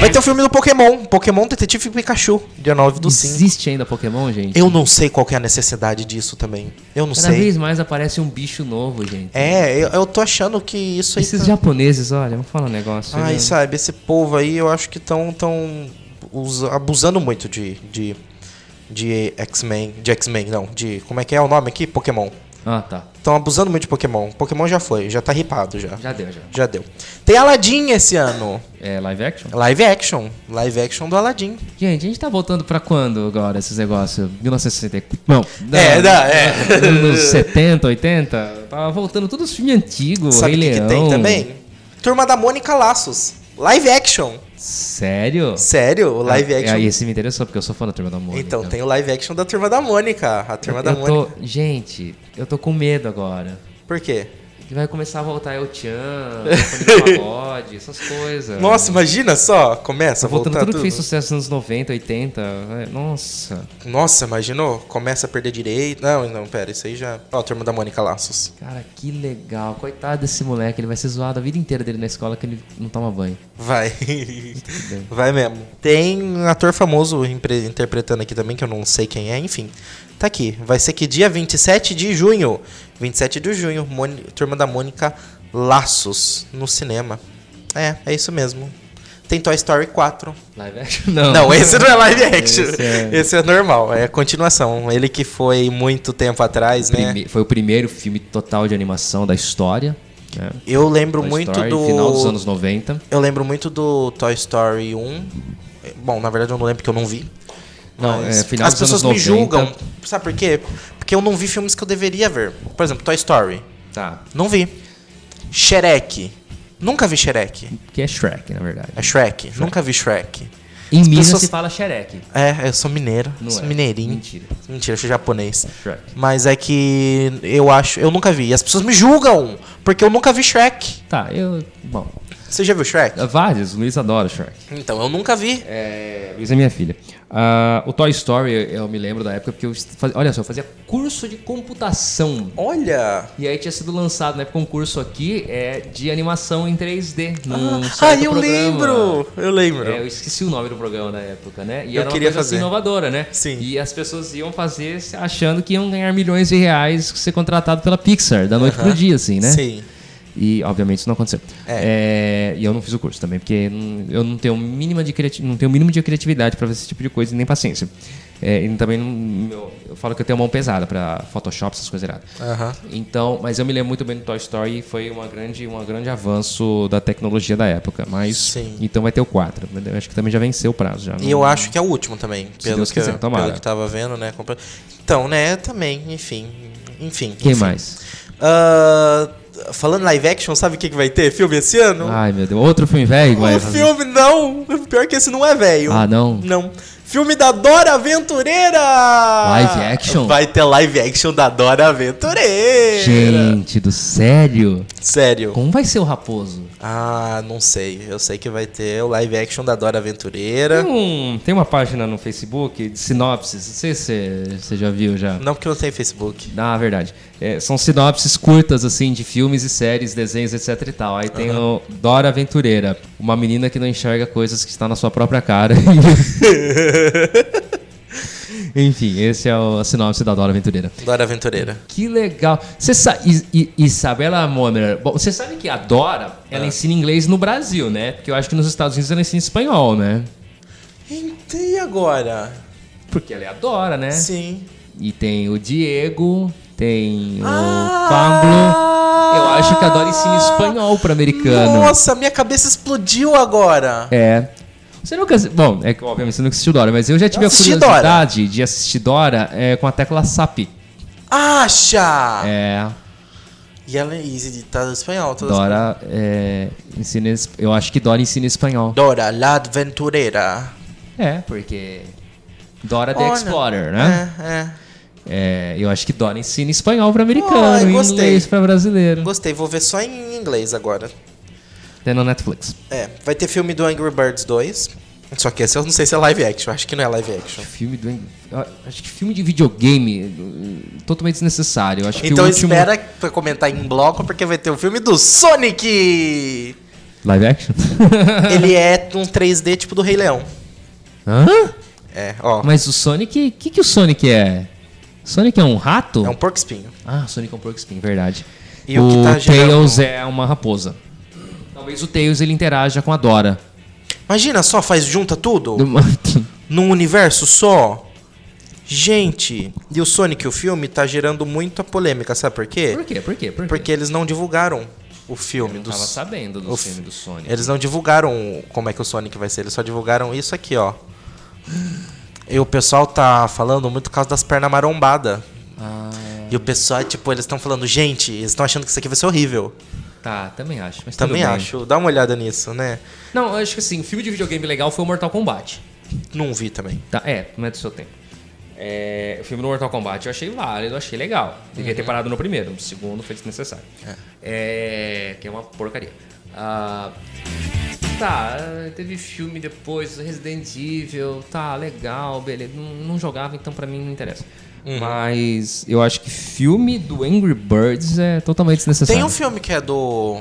Vai ter o filme do Pokémon, Pokémon Detetive Pikachu, dia 9 do 5. Existe ainda Pokémon, gente? Eu não sei qual que é a necessidade disso também. Eu não Cada sei. vez mais aparece um bicho novo, gente. É, eu, eu tô achando que isso aí. Esses tá- japoneses, olha, vamos falar um negócio. Ai, né? sabe, esse povo aí eu acho que estão tão usa- abusando muito de. de, de X-Men. De X-Men, não. De. Como é que é o nome aqui? Pokémon. Ah, tá. Estão abusando muito de Pokémon. Pokémon já foi, já tá ripado já. Já deu, já. Já deu. Tem Aladdin esse ano. É live action? Live action. Live action do Aladdin. Gente, a gente tá voltando pra quando agora, esses negócios? 1964? Não. É, não, é. Anos 70, 80? Tava voltando todos os filmes antigos, Sabe o que, que tem também? Turma da Mônica Laços. Live action. Sério? Sério, o live Ah, action. Aí esse me interessou, porque eu sou fã da Turma da Mônica. Então, tem o live action da Turma da Mônica. A Turma da eu Mônica. tô... Gente, eu tô com medo agora. Por quê? Que vai começar a voltar El Chan, Pagode, essas coisas. Nossa, imagina só. Começa a Tá voltando voltar tudo tudo. que fez sucesso nos anos 90, 80. é, Nossa. Nossa, imaginou? Começa a perder direito. Não, não, pera, isso aí já. Ó, a Turma da Mônica Laços. Cara, que legal. Coitado desse moleque, ele vai ser zoado a vida inteira dele na escola que ele não toma banho. Vai. Vai mesmo. Tem um ator famoso interpretando aqui também, que eu não sei quem é, enfim. Tá aqui. Vai ser que dia 27 de junho. 27 de junho, Môni- Turma da Mônica Laços no cinema. É, é isso mesmo. Tem Toy Story 4. Live action? Não. Não, esse não é live action. Esse é- Esse é normal, é a continuação. Ele que foi muito tempo atrás, né? Prime- Foi o primeiro filme total de animação da história. né? Eu lembro Toy muito Story, do. Final dos anos 90. Eu lembro muito do Toy Story 1. Bom, na verdade eu não lembro porque eu não vi. Não, é final As dos pessoas anos me 90. julgam. Sabe por quê? Porque eu não vi filmes que eu deveria ver. Por exemplo, Toy Story. Tá. Não vi. Shrek. Nunca vi Shrek. Que é Shrek, na verdade. É Shrek. Nunca vi Shrek. Em Minas pessoas- se fala Shrek. É, eu sou mineiro. Não sou é. mineirinho. Mentira. Mentira, eu sou japonês. Shrek. Mas é que eu acho. Eu nunca vi. E as pessoas me julgam. Porque eu nunca vi Shrek. Tá, eu. Bom. Você já viu Shrek? Vários, o Luiz adora Shrek. Então, eu nunca vi. É, Luiz é minha filha. Ah, o Toy Story, eu me lembro da época porque eu fazia, olha só, eu fazia curso de computação. Olha! E aí tinha sido lançado na época um curso aqui é, de animação em 3D. num Ah, certo eu programa. lembro! Eu lembro. É, eu esqueci o nome do programa na época, né? E Eu era uma queria coisa assim, fazer. inovadora, né? Sim. E as pessoas iam fazer achando que iam ganhar milhões de reais ser contratado pela Pixar, da noite pro dia, assim, né? Sim. E, obviamente, isso não aconteceu. É. É, e eu não fiz o curso também, porque não- eu não tenho mínima de não tenho o mínimo de criatividade para fazer esse tipo de coisa e nem paciência. É, e também não, eu falo que eu tenho mão pesada para Photoshop, essas coisas erradas. Então, mas eu me lembro muito bem do Toy Story e foi uma grande, um grande avanço da tecnologia da época. Mas Sim. então vai ter o 4. mas eu Acho que também já venceu o prazo já. E eu acho que é o último também, pelo, Deus que, quiser, eu, pelo que tava vendo, né? Então, né, também, enfim. Enfim. Quem enfim. mais? Ah, falando live action, sabe o que, que vai ter filme esse ano? Ai, meu Deus. Outro filme velho fazer. filme, não! Pior que esse não é velho. Ah, não? Não. Filme da Dora Aventureira! Live action? Vai ter live action da Dora Aventureira! Gente do sério? Sério. Como vai ser o Raposo? Ah, não sei. Eu sei que vai ter o live action da Dora Aventureira. Tem, um- tem uma página no Facebook de sinopses. Não sei se você- já viu já. Não, porque não tem Facebook. Na verdade. É, são sinopses curtas, assim, de filmes e séries, desenhos, etc e tal. Aí tem o Dora Aventureira. Uma menina que não enxerga coisas que está na sua própria cara. Enfim, esse é o, a sinopse da Dora Aventureira. Dora Aventureira. Que legal. Você sabe, Isabela Moner, você sabe que a Dora, ela Ah. ensina inglês no Brasil, né? Porque eu acho que nos Estados Unidos ela ensina espanhol, né? Então, E agora? porque ela é a Dora, né? Sim. E tem o Diego, tem o Ah! Pablo. Eu acho que a Dora ensina espanhol para americano. Nossa, minha cabeça explodiu agora. É. Você nunca. Bom, é que obviamente você nunca assistiu Dora, mas eu já tive Eu a curiosidade de assistir Dora é, com a tecla SAP. Acha! É. E ela e tá no espanhol. Tá Dora é, ensina. Eu acho que Dora ensina espanhol. Dora, la aventureira. É, porque. Dora the Explorer, né? É, é. É, eu acho que Dora ensina espanhol para americano gostei. inglês para brasileiro. Gostei, vou ver só em inglês agora. Tem no Netflix. É, vai ter filme do Angry Birds 2. Só que esse eu não sei se é live action. Acho que não é live action. Filme do. eu Acho que filme de videogame uh, totalmente desnecessário. Acho que Então o último. espera pra comentar em bloco, porque vai ter o filme do Sonic! Live action? Ele é um 3D tipo do Rei Leão. Hã? É, ó. Mas o Sonic. O que, que o Sonic é? Sonic é um rato? É um porco espinho. Ah, Sonic é um porco espinho, verdade. E o o que tá Tails é uma raposa. Talvez o Tails ele interaja com a Dora. Imagina só, faz junta tudo Do- num universo só. Gente, e o Sonic, o filme, tá gerando muita polêmica, sabe por quê? Por quê? Por quê? Por quê? Porque eles não divulgaram o filme eu não dos. tava sabendo do filme do Sonic. Eles não divulgaram como é que o Sonic vai ser, eles só divulgaram isso aqui, ó. E o pessoal tá falando muito por causa das pernas marombadas. Ah, E o pessoal, tipo, eles estão falando, gente, eles estão achando que isso aqui vai ser horrível. tá, também acho. Também acho. Dá uma olhada nisso, né? Não, eu acho que assim, filme de videogame legal foi o Mortal Kombat. Não vi também. Tá? É, não é do seu tempo. É, o filme do Mortal Kombat eu achei válido, achei legal. Devia ter parado no primeiro, no segundo foi desnecessário. É, que é uma porcaria. Ah, tá, teve filme depois, Resident Evil, tá, legal, beleza. Não, não jogava, então pra mim não interessa. Mas eu acho que filme do Angry Birds é totalmente desnecessário. Tem um filme que é do.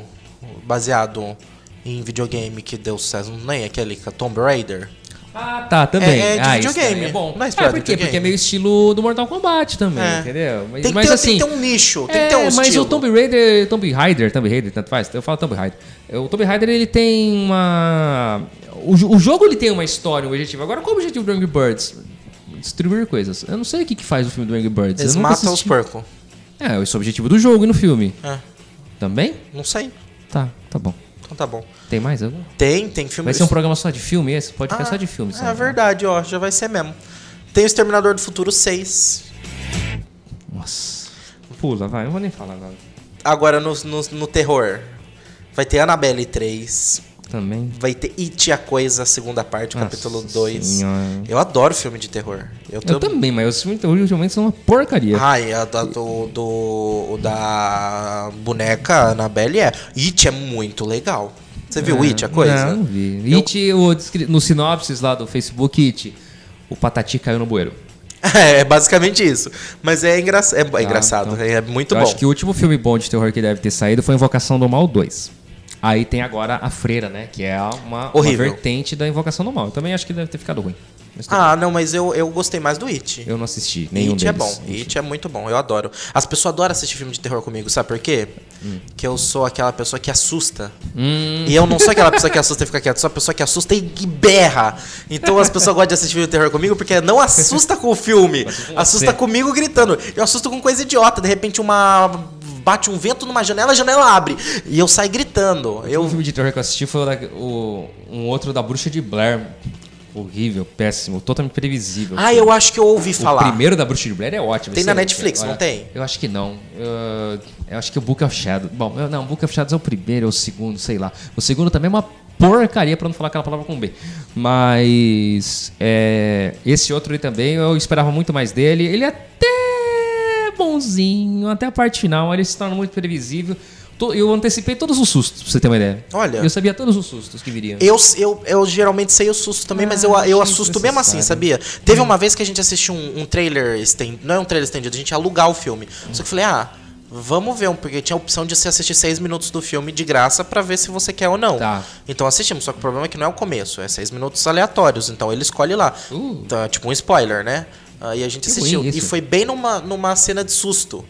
baseado em videogame que deu sucesso, não é aquele que é Tomb Raider? Ah, tá, também. É- é de ah, videogame. É bom. Não é inspirado por quê? Porque é meio estilo do Mortal Kombat também, É. entendeu? Mas, Tem que, mas ter, assim, tem que ter um nicho, tem é, que ter um mas estilo. o Tomb Raider, Tomb Raider, Tomb Raider, tanto faz, eu falo Tomb Raider. O Tomb Raider, ele tem uma... O, o jogo, ele tem uma história, um objetivo. Agora, qual é o objetivo do Angry Birds? Distribuir coisas. Eu não sei o que, que faz o filme do Angry Birds. Eles matam os porcos. É, esse é o objetivo do jogo e no filme. É, Também? não sei. Tá, tá bom. Então tá bom. Tem mais algum? Tem, tem filme Vai ser um programa só de filme esse? Pode ficar só de filme. É né? verdade, ó, já vai ser mesmo. Tem o Exterminador do Futuro 6. Nossa. Pula, vai. Não vou nem falar agora. Agora no, no, no terror. Vai ter Annabelle 3. Também. Vai ter It a Coisa, segunda parte, Nossa capítulo 2. Senhora. Eu adoro filme de terror. Eu, Eu também, mas os filmes de terror ultimamente são uma porcaria. Ai, a da, do, do, o da boneca Annabelle é. It é muito legal. Você viu It, a coisa? É, Não, vi. Eu- It, o, no sinopses lá do Facebook, It, o Patati caiu no bueiro. É, é basicamente isso. Mas é, engra é, é engraçado, então. é muito bom. acho que o último filme bom de terror que deve ter saído foi Invocação do Mal 2. Aí tem agora a Freira, né? Que é uma, uma vertente da Invocação do Mal. Eu também acho que deve ter ficado ruim. Ah, não, mas eu, eu gostei mais do It. Eu não assisti nenhum It é deles. bom, It é muito bom, eu adoro. As pessoas adoram assistir filme de terror comigo, sabe por quê? Que eu sou aquela pessoa que assusta. Hum, E eu não sou aquela pessoa que assusta e fica quieto, sou a pessoa que assusta e berra. Então as pessoas gostam de assistir filme de terror comigo porque não assusta com o filme, com assusta comigo gritando. Eu assusto com coisa idiota, de repente uma bate um vento numa janela, a janela abre e eu saio gritando. O Eu filme de terror que eu assisti foi o, o- um outro da Bruxa de Blair. Horrível, péssimo, totalmente previsível. Ah, eu acho que eu ouvi O falar. primeiro da Bruxa de Blair é ótimo. Tem na excelente. Netflix, não tem? Eu acho que não. Eu, eu acho que o Book of Shadows. Bom, eu- não, o Book of Shadows é o primeiro ou o segundo, sei lá. O segundo também é uma porcaria, pra não falar aquela palavra com B. Mas é, esse outro aí também, eu esperava muito mais dele. Ele é até bonzinho, até a parte final, ele se torna muito previsível. Eu antecipei todos os sustos, pra você ter uma ideia. Olha. Eu sabia todos os sustos que viriam. Eu, eu, eu geralmente sei o susto também, mas eu, Ah, eu assusto mesmo assim, sabia? Teve uma vez que a gente assistiu um, um trailer estendido. Não é um trailer estendido, a gente ia alugar o filme. Só que eu falei, ah, vamos ver um, porque tinha a opção de você assistir seis minutos do filme de graça pra ver se você quer ou não. Tá. Então assistimos, só que o problema é que não é o começo, é seis minutos aleatórios. Então ele escolhe lá. Uh. Então, é tipo um spoiler, né? Aí a gente Que assistiu. E foi bem numa, numa cena de susto.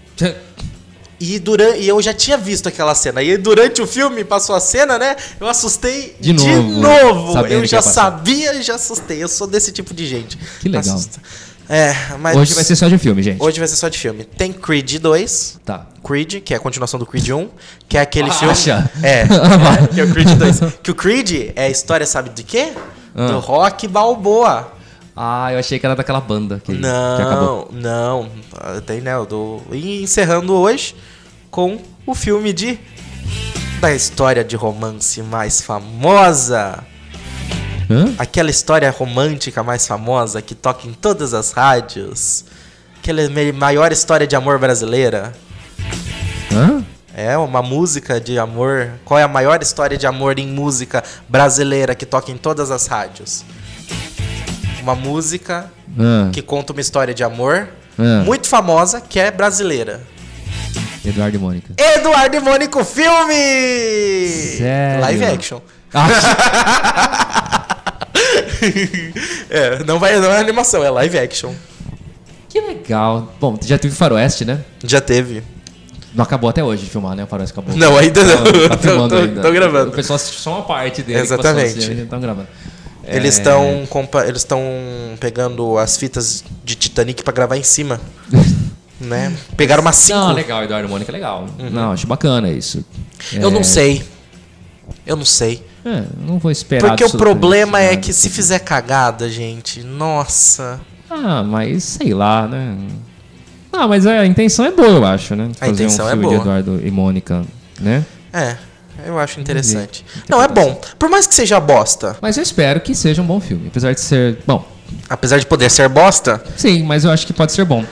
E, durante, e eu já tinha visto aquela cena. E durante o filme, passou a cena, né? Eu assustei De novo, novo. sabendo Eu já sabia e já assustei. Eu sou desse tipo de gente. Que legal. Assusta. É, mas. Hoje vai ser só de filme, gente. Hoje vai ser só de filme. Tem Creed 2. Tá. Creed, que é a continuação do Creed 1, que é aquele Acha? filme. É, é, que é o Creed 2. Que o Creed é a história, sabe de quê? Ah. Do Rock Balboa. Ah, eu achei que era daquela banda que, que acabou. Não, não. Ah, Tem, né? o Do... E encerrando hoje com o filme de. Da história de romance mais famosa. Hã? Aquela história romântica mais famosa que toca em todas as rádios. Aquela maior história de amor brasileira. Hã? É uma música de amor. Qual é a maior história de amor em música brasileira que toca em todas as rádios? Uma música Hã? que conta uma história de amor Ah. muito famosa que é brasileira. Eduardo e Mônica. Eduardo e Mônico Filme! Sério? Live action. Ah, é, não, vai, não é animação, é live action. que legal. Bom, já teve Faroeste, né? Já teve. Não acabou até hoje de filmar, né? O Faroeste acabou. Não, ainda não. Tá filmando Tô- tô- ainda. tô gravando. O pessoal assistiu só uma parte dele. Exatamente. Estão gravando. Eles É, estão eles estão pegando as fitas de Titanic pra gravar em cima, né? Pegaram uma 5. Não, legal, Eduardo e Mônica, legal. Não, acho bacana isso. Uhum. Eu É, não sei. Eu não sei. É, não vou esperar. Porque o problema é que se fizer cagada, gente, nossa. Ah, mas sei lá, né? Ah, mas a intenção é boa, eu acho, né? A intenção um é filme boa. de Eduardo e Mônica, né? É, eu acho interessante. Não, é bom. Por mais que seja bosta, Mas eu espero que seja um bom filme. Apesar de ser. Bom, apesar de poder ser bosta, sim, mas eu acho que pode ser bom.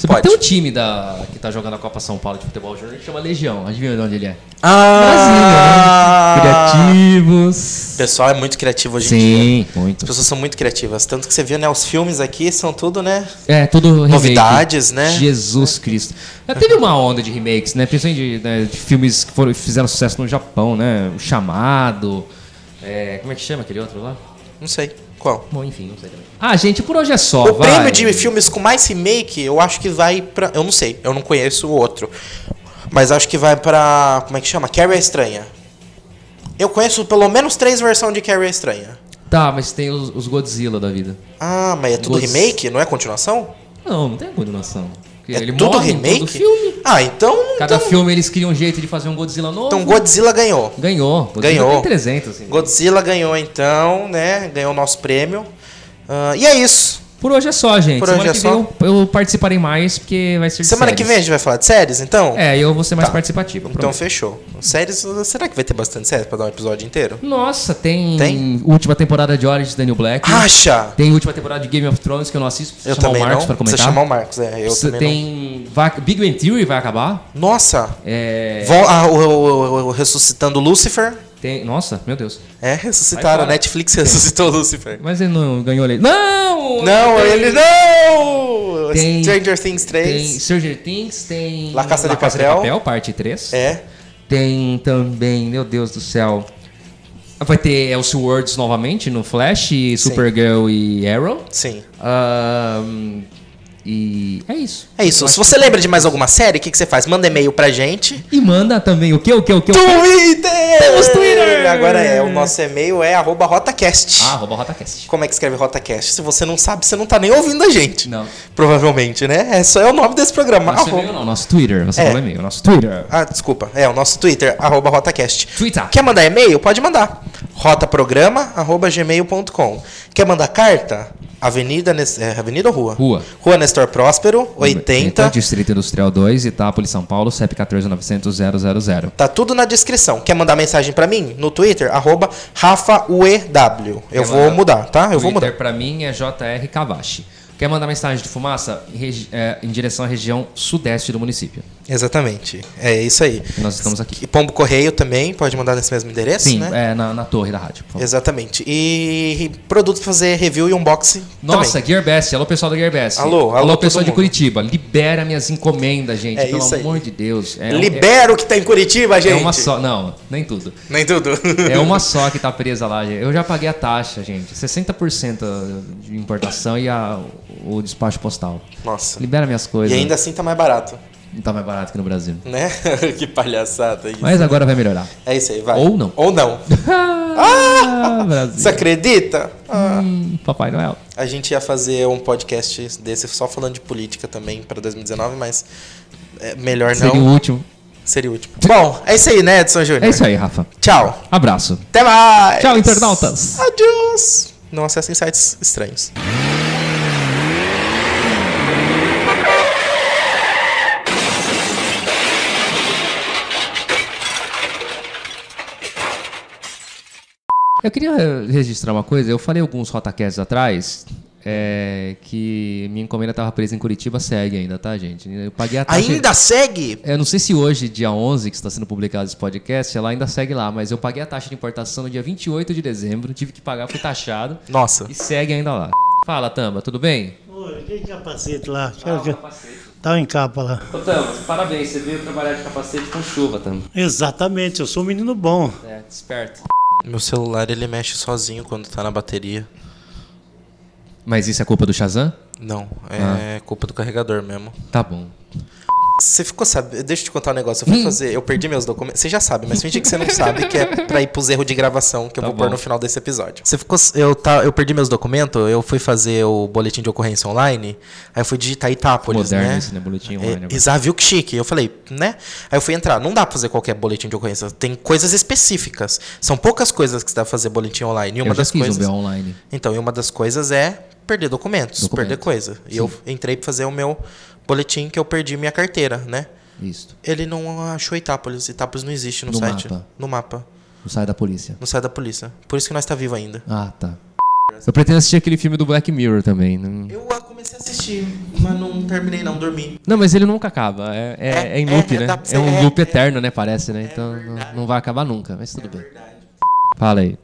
Você Pode. ter um time da, que tá jogando a Copa São Paulo de futebol júnior que chama Legião. Adivinha de onde ele é? Ah! Brasília, né? Criativos. O pessoal é muito criativo hoje em dia. Sim, muito. As pessoas são muito criativas. Tanto que você viu, né? Os filmes aqui são tudo, né? É, tudo remake. Novidades, né? Jesus Cristo. Já teve uma onda de remakes, né? Principalmente de, né, de filmes que foram, fizeram sucesso no Japão, né? O Chamado. é, como é que chama aquele outro lá? Não sei. Qual? Bom, enfim, não sei também. Ah, gente, por hoje é só. O vai. prêmio de filmes com mais remake, eu acho que vai pra. Eu não sei, eu não conheço o outro. Mas acho que vai pra. Como é que chama? Carrie Estranha. Eu conheço pelo menos três versões de Carrie Estranha. Tá, mas tem os, os Godzilla da vida. Ah, mas é tudo Gods- remake? Não é continuação? Não, não tem continuação. Porque É ele tudo morre em remake? todo filme. Ah, então. Cada então, filme eles criam um jeito de fazer um Godzilla novo. então Godzilla ganhou. Ganhou. Godzilla Ganhou. Tem 300, assim. Godzilla ganhou então, né? Ganhou o nosso prêmio. Ah, e é isso. Por hoje é só, gente. Por Semana hoje é que só. vem eu, eu participarei mais, porque vai ser Semana que vem a gente vai falar de séries, então? É, eu vou ser mais Tá. participativo. Então prometo. fechou. Séries, será que vai ter bastante séries pra dar um episódio inteiro? Nossa, tem, Tem? última temporada de Orange Daniel Black. Acha! Tem última temporada de Game of Thrones que eu não assisto. Eu também o Marcos não. pra comentar. Precisa chamar o Marcos, é. Eu Você tem vai- Big Bang Theory vai acabar. Nossa! É, ah, o, o- o- o Ressuscitando Lucifer. Tem, nossa, meu Deus. É, ressuscitaram. fora. Netflix ressuscitou Lucifer. Mas ele não ganhou ele. Não! Não, Tem- ele não! Tem- Stranger Things Tem 3. Stranger Things, tem La Casa de Papel. parte 3. É. Tem também, meu Deus do céu. Vai ter Elseworlds novamente no Flash, Supergirl e Arrow. Sim. Ahn, e é isso. É isso. Se você lembra de mais alguma série, o que, que você faz? Manda e-mail pra gente. E manda também o que, o que, o que, o que? Twitter! Temos Twitter! Agora é, o nosso e-mail é arroba rotacast. Ah, arroba RotaCast. Como é que escreve rotacast? Se você não sabe, você não tá nem ouvindo a gente. Não. Provavelmente, né? É só é o nome desse programa. Nosso Arroba- e-mail não, nosso Twitter. Você É. falou e-mail, nosso Twitter. Ah, desculpa. É o nosso Twitter, arroba rotacast. Twitter. Quer mandar e-mail? Pode mandar. rotaprograma.gmail.com Quer mandar carta? Avenida, é, Avenida ou Rua? Rua. Rua Nestor Próspero, 80. Distrito Industrial 2, Itápolis, São Paulo, CEP 14900 Tá tudo na descrição. Quer mandar mensagem pra mim? No Twitter, arroba RafaUEW. Eu Quer vou mandar? mudar, tá? Eu vou mudar. Twitter pra mim é JR Cavachi. Quer mandar mensagem de fumaça? Em é, em direção à região sudeste do município. Exatamente. É isso aí. Nós estamos aqui. E Pombo Correio também, pode mandar nesse mesmo endereço, Sim, né? é, na, na torre da rádio. Exatamente. E produtos pra fazer review e unboxing Nossa. Gearbest. Alô, pessoal da Gearbest. Alô, alô, Alô, pessoal de. Curitiba. Libera minhas encomendas, gente. É pelo isso aí. amor de Deus. É, Libera o que tá em Curitiba, é, gente. é uma só. Não, nem tudo. Nem tudo. É uma só que tá presa lá, gente. Eu já paguei a taxa, gente. 60% de importação e a- o despacho postal. Nossa. Libera minhas coisas. E ainda assim tá mais barato, Não tá mais barato que no Brasil. né? que palhaçada isso. Mas agora vai melhorar. É isso aí, vai. Ou não. Ou não. Ah! Brasil. Você acredita? Ah. Hum, Papai Noel. A gente ia fazer um podcast desse só falando de política também para 2019, mas é melhor não. Seria o último. Seria o último. Bom, é isso aí, né, Edson Júnior? É isso aí, Rafa. Tchau. Abraço. Até mais. Tchau, internautas. Adiós. Não acessem sites estranhos. Eu queria registrar uma coisa. Eu falei alguns rotacasts atrás é, que minha encomenda estava presa em Curitiba. Segue ainda, tá, gente? Eu paguei a taxa... Ainda segue? Eu não sei se hoje, dia 11, que está sendo publicado esse podcast, ela ainda segue lá, mas eu paguei a taxa de importação no dia 28 de dezembro, tive que pagar, fui taxado Nossa. e segue ainda lá. Fala, Tamba, tudo bem? Oi, aquele capacete lá. Ah, eu- Tá em capa lá. Ô, Tamba, parabéns, você veio trabalhar de capacete com chuva, Tamba. Exatamente, eu sou um menino bom. É, esperto. Meu celular ele mexe sozinho quando tá na bateria. Mas isso é culpa do Shazam? Não, é culpa do carregador mesmo. Tá bom. Você ficou sabendo. Deixa eu te contar um negócio. Eu fui fazer. Eu perdi meus documentos. Você já sabe, mas finge que você não sabe, que é pra ir pros erros de gravação que eu Tá vou pôr bom. no final desse episódio. Você ficou. Eu, tá, eu perdi meus documentos, eu fui fazer o boletim de ocorrência online. Aí eu fui digitar Itápolis, Moderno né? esse, né? Boletim É, online agora. Exato, viu que chique. Eu falei, né? Aí eu fui entrar. Não dá pra fazer qualquer boletim de ocorrência. Tem coisas específicas. São poucas coisas que você dá pra fazer boletim online. E uma eu já das fiz coisas. um online. Então, e uma das coisas é perder documentos, Documento. perder coisa. E eu entrei pra fazer o meu boletim que eu perdi minha carteira, né? Isso. Ele não achou Itápolis. Itápolis não existe no, No site. mapa. No mapa. Não sai da polícia. No site da polícia. Por isso que nós tá vivo ainda. Ah, tá. Eu pretendo assistir aquele filme do Black Mirror também. Não, Eu ah, comecei a assistir, mas não terminei não, dormi. não mas ele nunca acaba. É, é, É, é em loop, é, né? É um é, loop é. eterno, né? Parece, né? Então não, não vai acabar nunca. Mas tudo bem. Fala aí.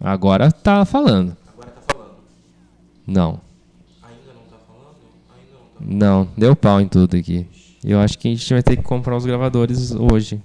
Agora tá falando. Agora tá falando. Não. Ainda não tá falando? Ainda não tá Não, deu pau em tudo aqui. Eu acho que a gente vai ter que comprar os gravadores hoje.